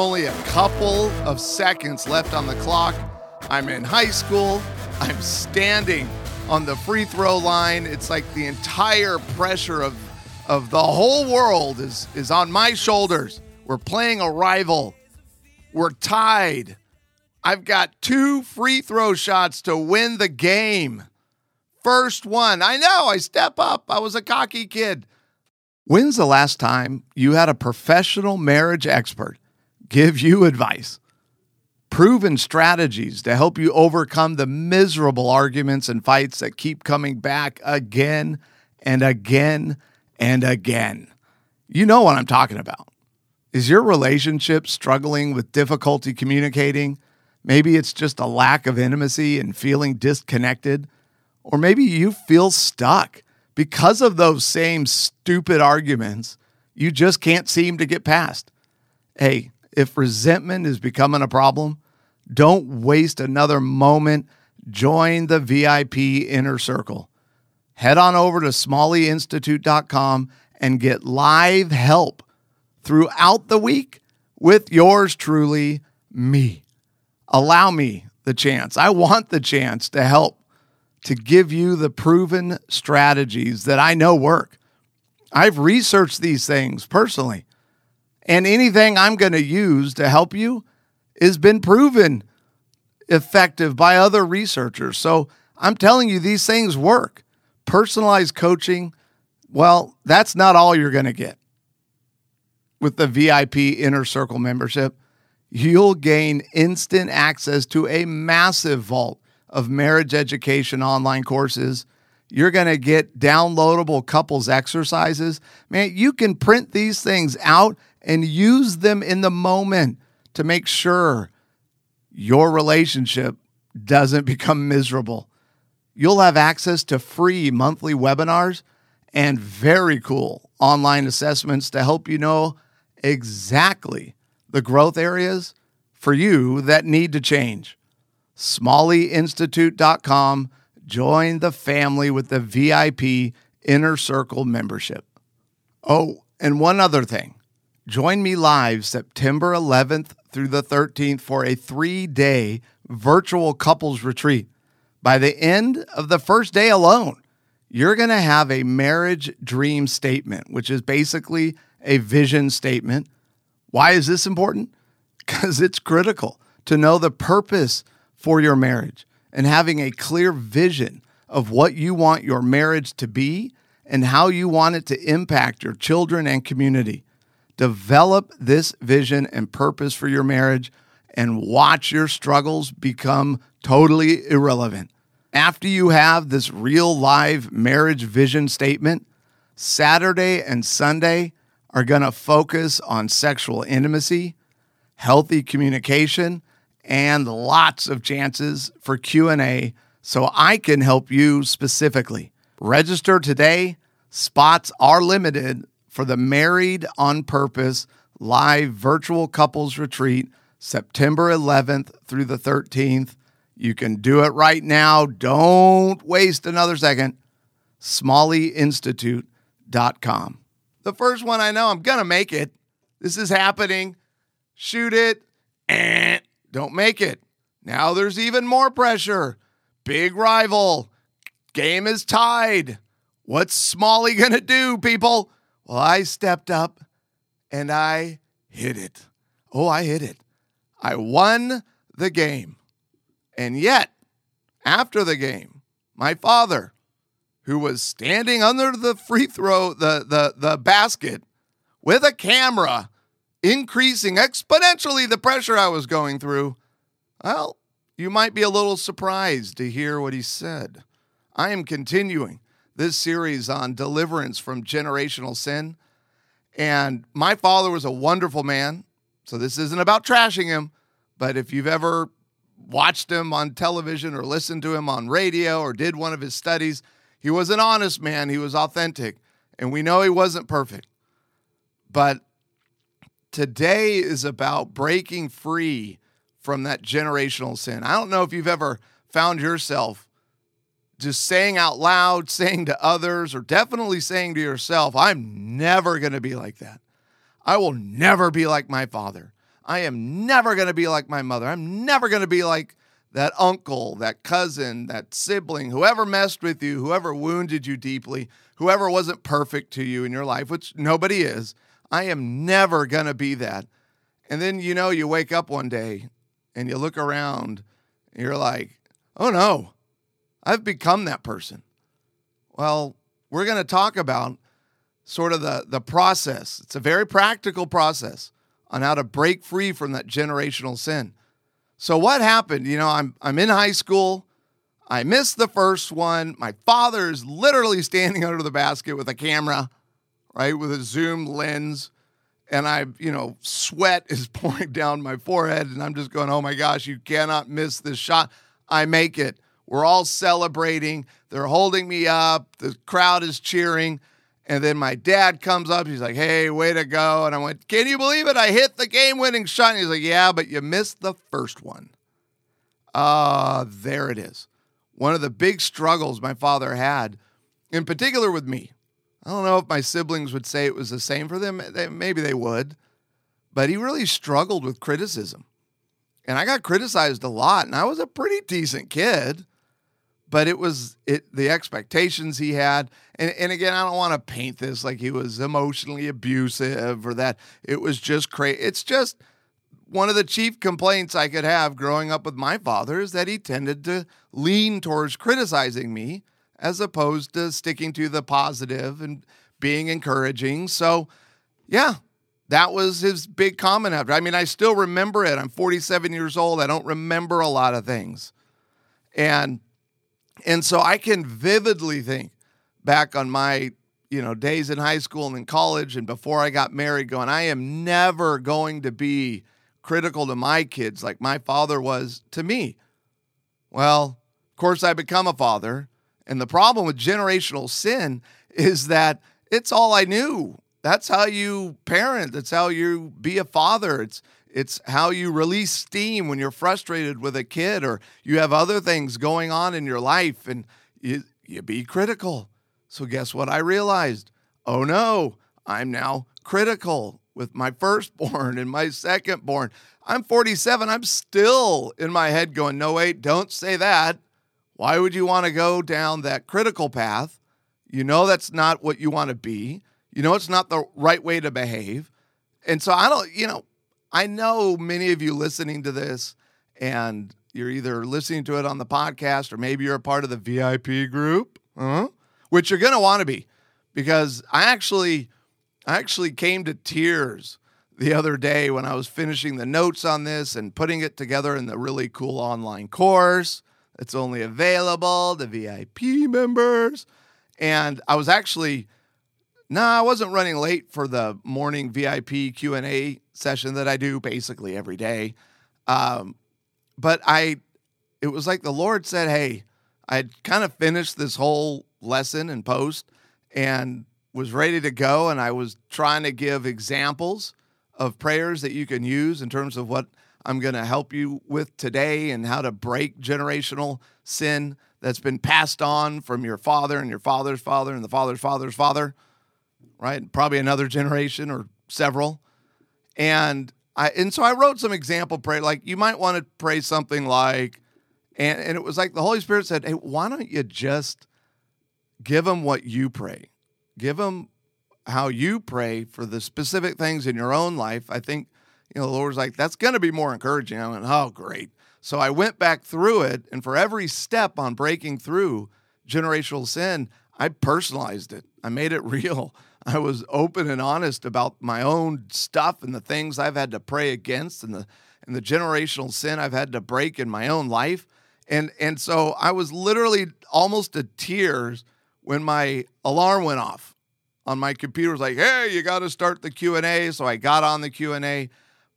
Only a couple of seconds left on the clock. I'm in high school. I'm standing on the free throw line. It's like the entire pressure of, of the whole world is, is on my shoulders. We're playing a rival. We're tied. I've got two free throw shots to win the game. First one. I know, I step up. I was a cocky kid. When's the last time you had a professional marriage expert give you advice? Proven strategies to help you overcome the miserable arguments and fights that keep coming back again and again and again. You know what I'm talking about. Is your relationship struggling with difficulty communicating? Maybe it's just a lack of intimacy and feeling disconnected. Or maybe you feel stuck because of those same stupid arguments you just can't seem to get past. Hey, if resentment is becoming a problem, don't waste another moment. Join the VIP inner circle. Head on over to smalleyinstitute.com and get live help throughout the week with yours truly, me. Allow me the chance. I want the chance to help to give you the proven strategies that I know work. I've researched these things personally, and anything I'm going to use to help you has been proven effective by other researchers. So I'm telling you, these things work. Personalized coaching, well, that's not all you're going to get. With the VIP Inner Circle membership, you'll gain instant access to a massive vault of marriage education online courses. You're going to get downloadable couples exercises. Man, you can print these things out and use them in the moment to make sure your relationship doesn't become miserable. You'll have access to free monthly webinars and very cool online assessments to help you know exactly the growth areas for you that need to change smalleyinstitute.com. Join the family with the VIP Inner Circle membership. Oh, and one other thing. Join me live September 11th through the 13th for a three day virtual couples retreat. By the end of the first day alone, you're going to have a marriage dream statement, which is basically a vision statement. Why is this important? Because it's critical to know the purpose for your marriage and having a clear vision of what you want your marriage to be and how you want it to impact your children and community. Develop this vision and purpose for your marriage and watch your struggles become totally irrelevant. After you have this real live marriage vision statement, Saturday and Sunday are going to focus on sexual intimacy, healthy communication, and lots of chances for Q&A so I can help you specifically. Register today. Spots are limited for the Married on Purpose live virtual couples retreat September 11th through the 13th. You can do it right now. Don't waste another second. SmalleyInstitute.com. The first one I know, I'm going to make it. This is happening. Shoot it. And don't make it. Now there's even more pressure. Big rival. Game is tied. What's Smalley going to do, people? Well, I stepped up and I hit it. Oh, I hit it. I won the game. And yet, after the game, my father, who was standing under the free throw, the, the, the basket with a camera, increasing exponentially the pressure I was going through, well, you might be a little surprised to hear what he said. I am continuing this series on deliverance from generational sin. And my father was a wonderful man. So this isn't about trashing him, but if you've ever watched him on television or listened to him on radio or did one of his studies, he was an honest man. He was authentic. And we know he wasn't perfect. But today is about breaking free from that generational sin. I don't know if you've ever found yourself just saying out loud, saying to others, or definitely saying to yourself, I'm never going to be like that. I will never be like my father. I am never going to be like my mother. I'm never going to be like that uncle, that cousin, that sibling, whoever messed with you, whoever wounded you deeply, whoever wasn't perfect to you in your life, which nobody is. I am never going to be that. And then, you know, you wake up one day and you look around and you're like, oh no, I've become that person. Well, we're going to talk about sort of the, the process. It's a very practical process on how to break free from that generational sin. So what happened? You know, I'm I'm in high school. I missed the first one. My father is literally standing under the basket with a camera, right, with a zoom lens. And I, you know, sweat is pouring down my forehead. And I'm just going, oh my gosh, you cannot miss this shot. I make it. We're all celebrating. They're holding me up. The crowd is cheering. And then my dad comes up. He's like, hey, way to go. And I went, can you believe it? I hit the game winning shot. And he's like, yeah, but you missed the first one. Uh, there it is. One of the big struggles my father had, in particular with me. I don't know if my siblings would say it was the same for them. Maybe they would. But he really struggled with criticism. And I got criticized a lot. And I was a pretty decent kid but it was it the expectations he had and, and again i don't want to paint this like he was emotionally abusive or that. It was just crazy it's just one of the chief complaints i could have growing up with my father is that he tended to lean towards criticizing me as opposed to sticking to the positive and being encouraging. So yeah that was his big comment after. I mean i still remember it. I'm 47 years old. I don't remember a lot of things. And and so I can vividly think back on my, you know, days in high school and in college and before I got married going, I am never going to be critical to my kids like my father was to me. Well, of course I become a father, and the problem with generational sin is that it's all I knew. That's how you parent. That's how you be a father. It's it's how you release steam when you're frustrated with a kid or you have other things going on in your life and you, you be critical. So, guess what I realized? Oh no, I'm now critical with my firstborn and my secondborn. I'm 47. I'm still in my head going, no, wait, don't say that. Why would you want to go down that critical path? You know that's not what you want to be. You know it's not the right way to behave. And so I don't, you know, I know many of you listening to this, and you're either listening to it on the podcast or maybe you're a part of the VIP group, uh which you're going to want to be, because I actually, I actually came to tears the other day when I was finishing the notes on this and putting it together in the really cool online course that's only available to VIP members. And I was actually no, I wasn't running late for the morning VIP Q and A session that I do basically every day. Um, but I, it was like the Lord said, "Hey, I kind of finished this whole lesson and post, and was ready to go, and I was trying to give examples of prayers that you can use in terms of what I'm going to help you with today and how to break generational sin that's been passed on from your father and your father's father and the father's father's father." Right? Probably another generation or several. And I and so I wrote some example prayer. Like you might want to pray something like, and, and it was like the Holy Spirit said, Hey, why don't you just give them what you pray? Give them how you pray for the specific things in your own life. I think, you know, the Lord's like, that's gonna be more encouraging. I went, Oh, great. So I went back through it, and for every step on breaking through generational sin, I personalized it. I made it real. I was open and honest about my own stuff and the things I've had to pray against and the and the generational sin I've had to break in my own life. And and so I was literally almost to tears when my alarm went off on my computer. It was like, "Hey, you got to start the Q&A." So I got on the Q&A,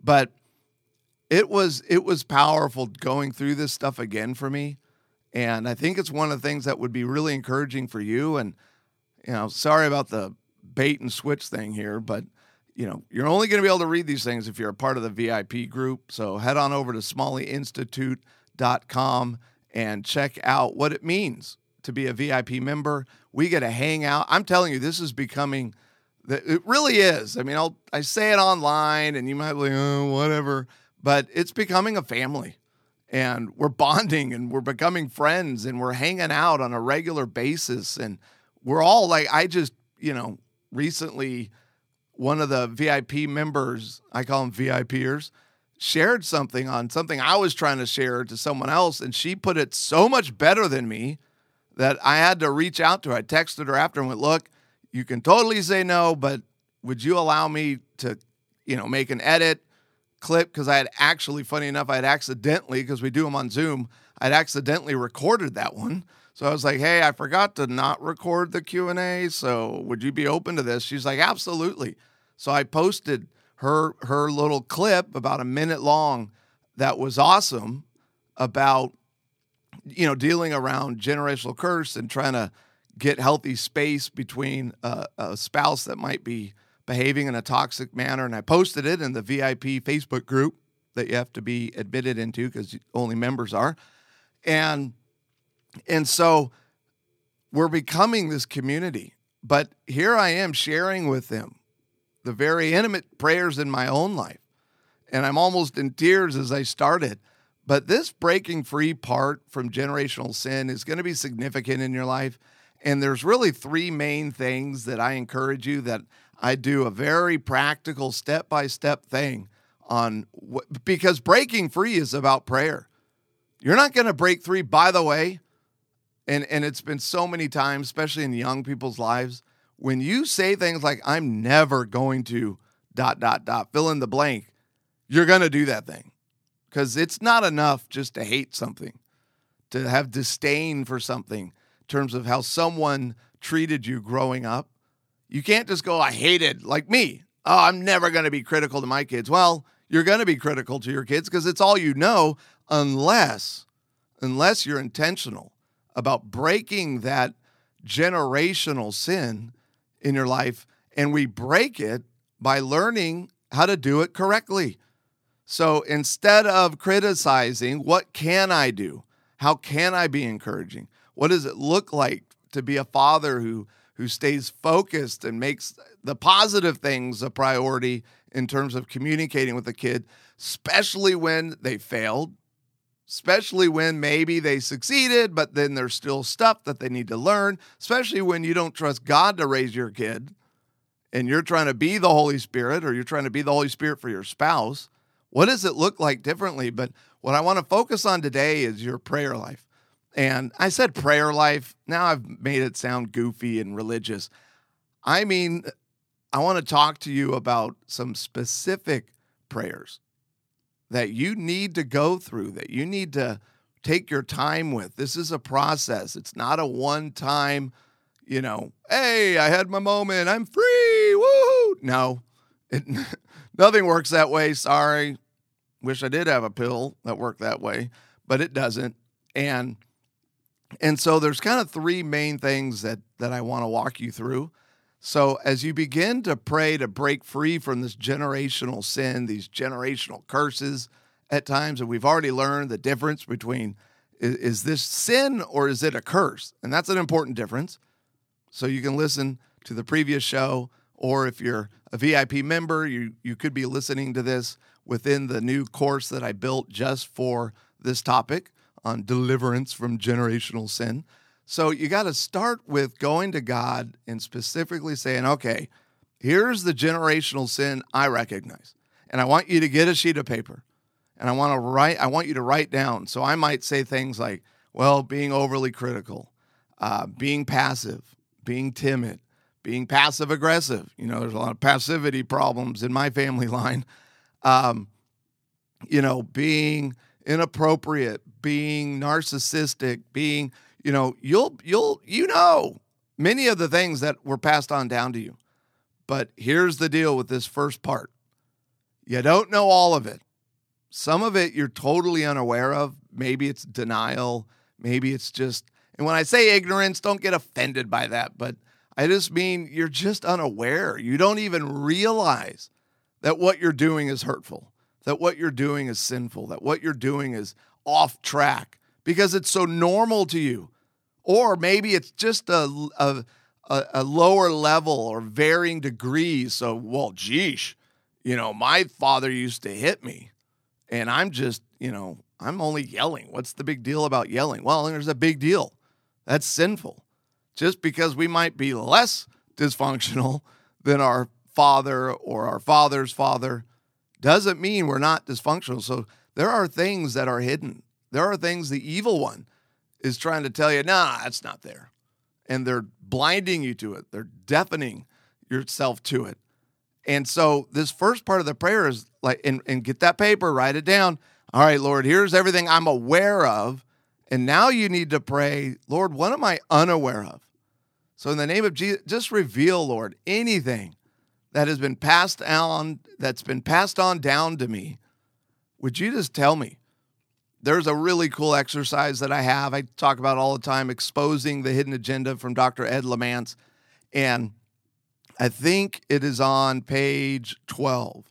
but it was it was powerful going through this stuff again for me. And I think it's one of the things that would be really encouraging for you and you know, sorry about the bait and switch thing here, but you know, you're only going to be able to read these things if you're a part of the VIP group. So head on over to smalleyinstitute.com and check out what it means to be a VIP member. We get to hang out. I'm telling you, this is becoming It really is. I mean, I'll I say it online, and you might be like, oh, whatever, but it's becoming a family, and we're bonding, and we're becoming friends, and we're hanging out on a regular basis, and we're all like, I just, you know, recently, one of the VIP members, I call them VIPers, shared something on something I was trying to share to someone else, and she put it so much better than me that I had to reach out to her. I texted her after and went, look you can totally say no, but would you allow me to, you know, make an edit clip? Because I had actually, funny enough, I had accidentally, because we do them on Zoom, I'd accidentally recorded that one. So I was like, "Hey, I forgot to not record the Q and A. So would you be open to this?" She's like, "Absolutely." So I posted her her little clip about a minute long that was awesome about you know dealing around generational curse and trying to get healthy space between a, a spouse that might be behaving in a toxic manner. And I posted it in the VIP Facebook group that you have to be admitted into because only members are. And and so we're becoming this community. But here I am sharing with them the very intimate prayers in my own life. And I'm almost in tears as I started. But this breaking free part from generational sin is going to be significant in your life. And there's really three main things that I encourage you that I do a very practical step by step thing on because breaking free is about prayer. You're not going to break free, by the way. And, and it's been so many times, especially in young people's lives, when you say things like, I'm never going to dot, dot, dot, fill in the blank, you're going to do that thing. Because it's not enough just to hate something, to have disdain for something in terms of how someone treated you growing up. You can't just go, I hated, like me. Oh, I'm never going to be critical to my kids. Well, you're going to be critical to your kids because it's all you know, unless, unless you're intentional about breaking that generational sin in your life. And we break it by learning how to do it correctly. So instead of criticizing, what can I do? How can I be encouraging? What does it look like to be a father who who stays focused and makes the positive things a priority in terms of communicating with the kid, especially when they failed, especially when maybe they succeeded, but then there's still stuff that they need to learn, especially when you don't trust God to raise your kid and you're trying to be the Holy Spirit or you're trying to be the Holy Spirit for your spouse. What does it look like differently? But what I want to focus on today is your prayer life. And I said prayer life. Now I've made it sound goofy and religious. I mean, I want to talk to you about some specific prayers that you need to go through, that you need to take your time with. This is a process. It's not a one time, you know, hey, I had my moment, I'm free, woo! No, it, nothing works that way. Sorry. Wish I did have a pill that worked that way, but it doesn't. And and so there's kind of three main things that that I want to walk you through. So as you begin to pray to break free from this generational sin, these generational curses at times, and we've already learned the difference between is, is this sin or is it a curse? And that's an important difference. So you can listen to the previous show, or if you're a VIP member, you you could be listening to this within the new course that I built just for this topic on deliverance from generational sin. So you got to start with going to God and specifically saying, okay, here's the generational sin I recognize. And I want you to get a sheet of paper and I want to write, I want you to write down. So I might say things like, well, being overly critical, uh, being passive, being timid, being passive aggressive. You know, there's a lot of passivity problems in my family line. Um, you know, being inappropriate, being narcissistic, being, you know, you'll you'll you know many of the things that were passed on down to you. But here's the deal with this first part. You don't know all of it. Some of it you're totally unaware of. Maybe it's denial, maybe it's just and when I say ignorance, don't get offended by that, but I just mean you're just unaware. You don't even realize that what you're doing is hurtful that what you're doing is sinful, that what you're doing is off track because it's so normal to you. Or maybe it's just a, a, a, lower level or varying degrees. So, well, geesh, you know, my father used to hit me, and I'm just, you know, I'm only yelling. What's the big deal about yelling? Well, there's a big deal. That's sinful. Just because we might be less dysfunctional than our father or our father's father doesn't mean we're not dysfunctional. So there are things that are hidden. There are things the evil one is trying to tell you, nah, it's not there. And they're blinding you to it, they're deafening yourself to it. And so this first part of the prayer is like, and, and get that paper, write it down. All right, Lord, here's everything I'm aware of. And now you need to pray, Lord, what am I unaware of? So in the name of Jesus, just reveal, Lord, anything that has been passed on, that's been passed on down to me. Would you just tell me? There's a really cool exercise that I have. I talk about all the time, exposing the hidden agenda from Dr. Ed Laymance. And I think it is on page 12.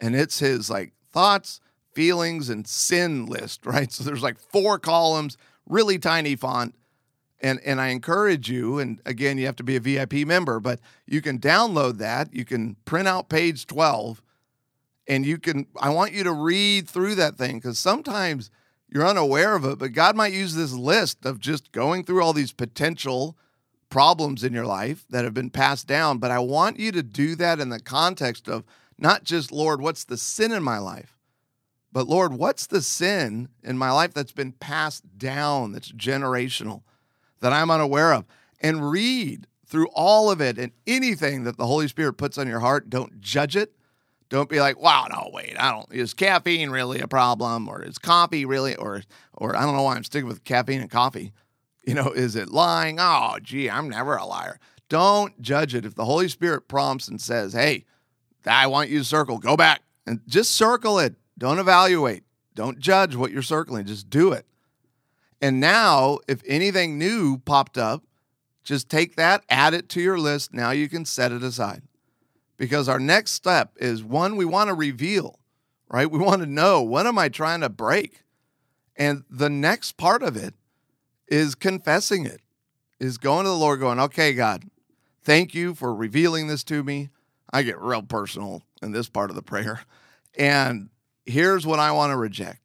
And it's his like thoughts, feelings, and sin list, right? So there's like four columns, really tiny font. And, and I encourage you, and again, you have to be a VIP member, but you can download that. You can print out page 12 and you can, I want you to read through that thing because sometimes you're unaware of it, but God might use this list of just going through all these potential problems in your life that have been passed down. But I want you to do that in the context of not just, Lord, what's the sin in my life? But Lord, what's the sin in my life that's been passed down, that's generational, that I'm unaware of? And read through all of it and anything that the Holy Spirit puts on your heart. Don't judge it. Don't be like, wow, no, wait, I don't. Is caffeine really a problem, or is coffee really, or or I don't know why I'm sticking with caffeine and coffee. You know, is it lying? Oh, gee, I'm never a liar. Don't judge it. If the Holy Spirit prompts and says, hey, I want you to circle, go back and just circle it. Don't evaluate. Don't judge what you're circling. Just do it. And now, if anything new popped up, just take that, add it to your list. Now you can set it aside. Because our next step is one we want to reveal, right? We want to know what am I trying to break? And the next part of it is confessing it, is going to the Lord, going, okay, God, thank you for revealing this to me. I get real personal in this part of the prayer. And here's what I want to reject.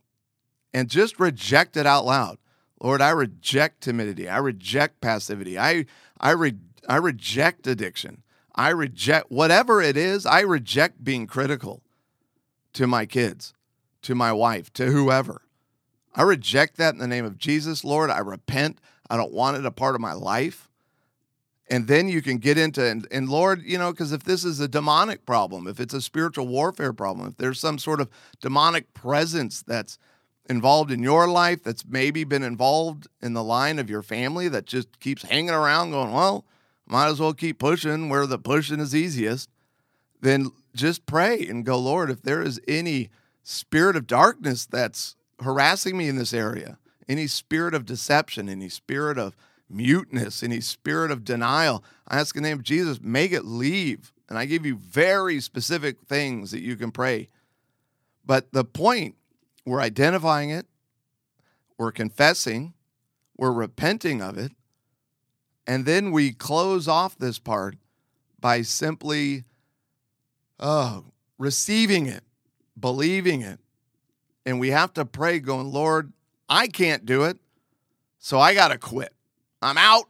And just reject it out loud. Lord, I reject timidity. I reject passivity. I I re, I reject addiction. I reject whatever it is. I reject being critical to my kids, to my wife, to whoever. I reject that in the name of Jesus, Lord. I repent. I don't want it a part of my life. And then you can get into, and, and Lord, you know, because if this is a demonic problem, if it's a spiritual warfare problem, if there's some sort of demonic presence that's involved in your life, that's maybe been involved in the line of your family that just keeps hanging around going, well, might as well keep pushing where the pushing is easiest, then just pray and go, Lord, if there is any spirit of darkness that's harassing me in this area, any spirit of deception, any spirit of muteness, any spirit of denial, I ask in the name of Jesus, make it leave. And I give you very specific things that you can pray. But the point, we're identifying it, we're confessing, we're repenting of it, and then we close off this part by simply oh, receiving it, believing it. And we have to pray, going, Lord, I can't do it. So I got to quit. I'm out.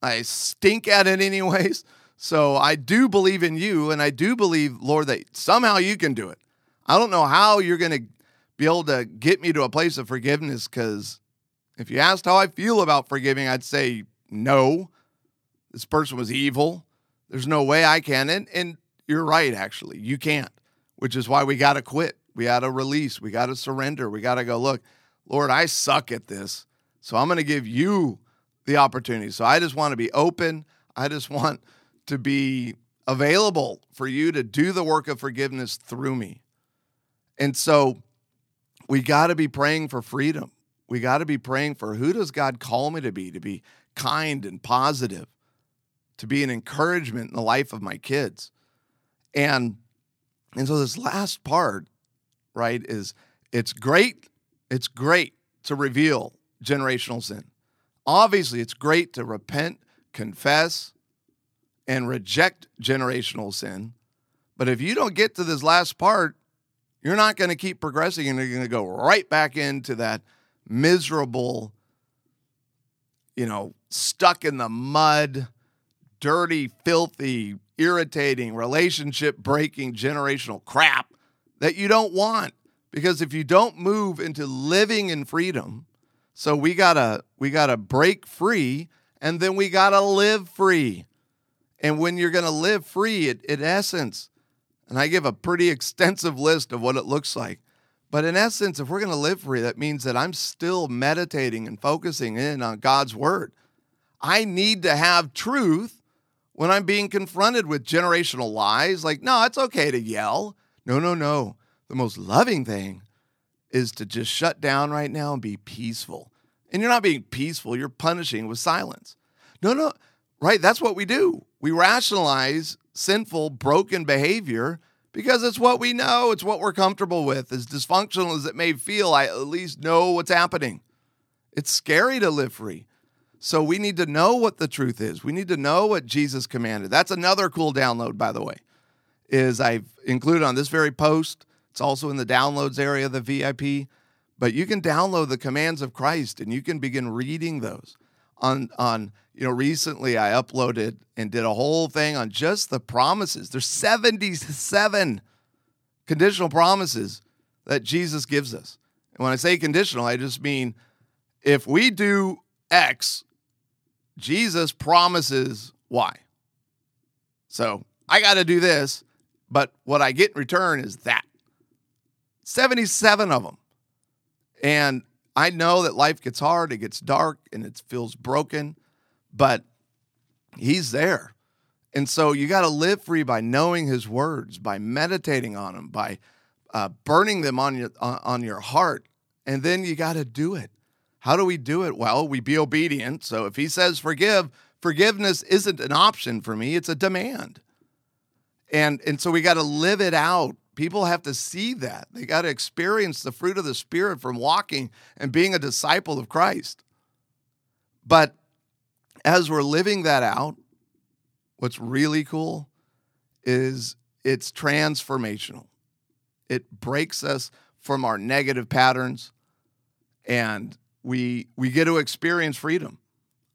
I stink at it, anyways. So I do believe in you. And I do believe, Lord, that somehow you can do it. I don't know how you're going to be able to get me to a place of forgiveness because if you asked how I feel about forgiving, I'd say no, this person was evil. There's no way I can. And, and you're right, actually. You can't, which is why we got to quit. We got to release. We got to surrender. We got to go, look, Lord, I suck at this. So I'm going to give you the opportunity. So I just want to be open. I just want to be available for you to do the work of forgiveness through me. And so we got to be praying for freedom. We got to be praying for who does God call me to be, to be kind and positive, to be an encouragement in the life of my kids. And and so this last part, right, is it's great, it's great to reveal generational sin. Obviously, it's great to repent, confess, and reject generational sin. But if you don't get to this last part, you're not going to keep progressing and you're going to go right back into that miserable, you know, stuck in the mud, dirty, filthy, irritating, relationship breaking, generational crap that you don't want. Because if you don't move into living in freedom, so we gotta we gotta break free and then we gotta live free. And when you're gonna live free, it, in essence, and I give a pretty extensive list of what it looks like. But in essence, if we're going to live free, that means that I'm still meditating and focusing in on God's word. I need to have truth when I'm being confronted with generational lies. Like, no, it's okay to yell. No, no, no. The most loving thing is to just shut down right now and be peaceful. And you're not being peaceful, you're punishing with silence. No, no, right? That's what we do. We rationalize sinful, broken behavior because it's what we know, it's what we're comfortable with. As dysfunctional as it may feel, I at least know what's happening. It's scary to live free. So we need to know what the truth is. We need to know what Jesus commanded. That's another cool download, by the way, is I've included on this very post. It's also in the downloads area of the VIP. But you can download the commands of Christ and you can begin reading those on on you know recently I uploaded and did a whole thing on just the promises. There's 77 conditional promises that Jesus gives us. And when I say conditional, I just mean if we do X, Jesus promises Y. So I got to do this, but what I get in return is that 77 of them. And I know that life gets hard, it gets dark, and it feels broken, but He's there. And so you got to live free by knowing His words, by meditating on them, by uh, burning them on your on your heart, and then you got to do it. How do we do it? Well, we be obedient. So if He says forgive, forgiveness isn't an option for me; it's a demand. And and so we got to live it out People have to see that. They got to experience the fruit of the Spirit from walking and being a disciple of Christ. But as we're living that out, what's really cool is it's transformational. It breaks us from our negative patterns and we we get to experience freedom.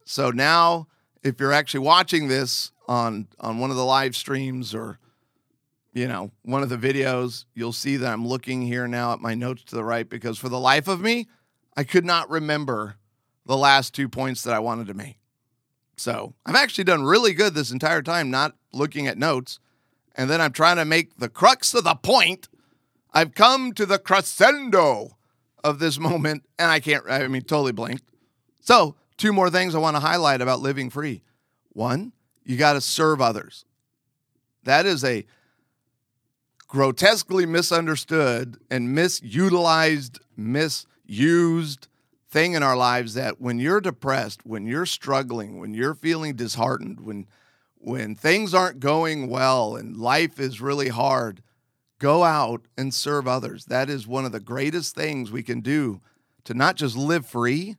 So now if you're actually watching this on on one of the live streams or you know, one of the videos, you'll see that I'm looking here now at my notes to the right because for the life of me, I could not remember the last two points that I wanted to make. So I've actually done really good this entire time, not looking at notes. And then I'm trying to make the crux of the point. I've come to the crescendo of this moment, and I can't, I mean, totally blinked. So, two more things I want to highlight about living free. One, you got to serve others. That is a grotesquely misunderstood and misutilized, misused thing in our lives that when you're depressed, when you're struggling, when you're feeling disheartened, when when things aren't going well and life is really hard, go out and serve others. That is one of the greatest things we can do to not just live free,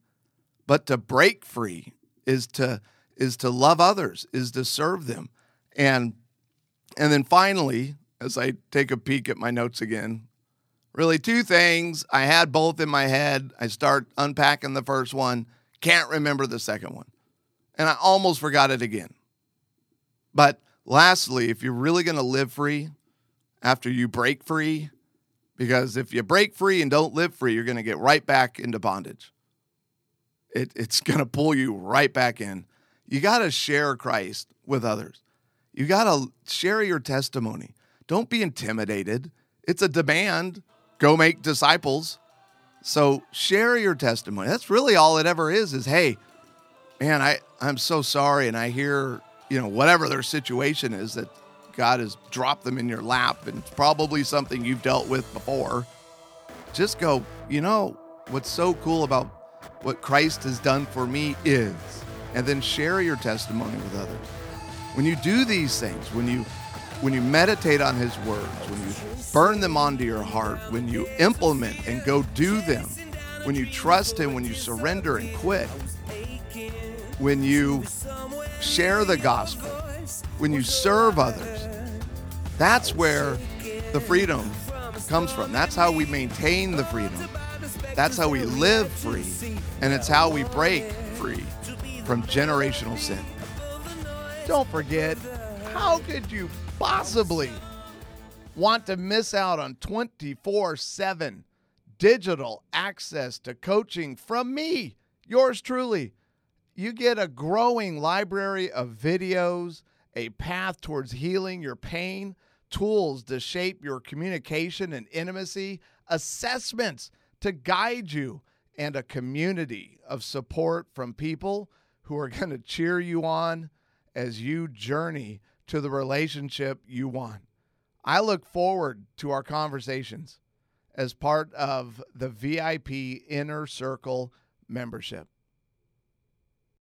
but to break free is to is to love others, is to serve them. And and then finally, as I take a peek at my notes again. Really, two things. I had both in my head. I start unpacking the first one, can't remember the second one. And I almost forgot it again. But lastly, if you're really going to live free after you break free, because if you break free and don't live free, you're going to get right back into bondage. It, it's going to pull you right back in. You got to share Christ with others. You got to share your testimony. Don't be intimidated. It's a demand. Go make disciples. So share your testimony. That's really all it ever is is hey, man, I, I'm so sorry. And I hear, you know, whatever their situation is that God has dropped them in your lap and it's probably something you've dealt with before. Just go, you know, what's so cool about what Christ has done for me is, and then share your testimony with others. When you do these things, when you when you meditate on His words, when you burn them onto your heart, when you implement and go do them, when you trust Him, when you surrender and quit, when you share the gospel, when you serve others. That's where the freedom comes from. That's how we maintain the freedom. That's how we live free. And it's how we break free from generational sin. Don't forget, how could you possibly want to miss out on 24 7 digital access to coaching from me, yours truly? You get a growing library of videos, a path towards healing your pain, tools to shape your communication and intimacy, assessments to guide you, and a community of support from people who are going to cheer you on as you journey to the relationship you want. I look forward to our conversations as part of the VIP Inner Circle membership.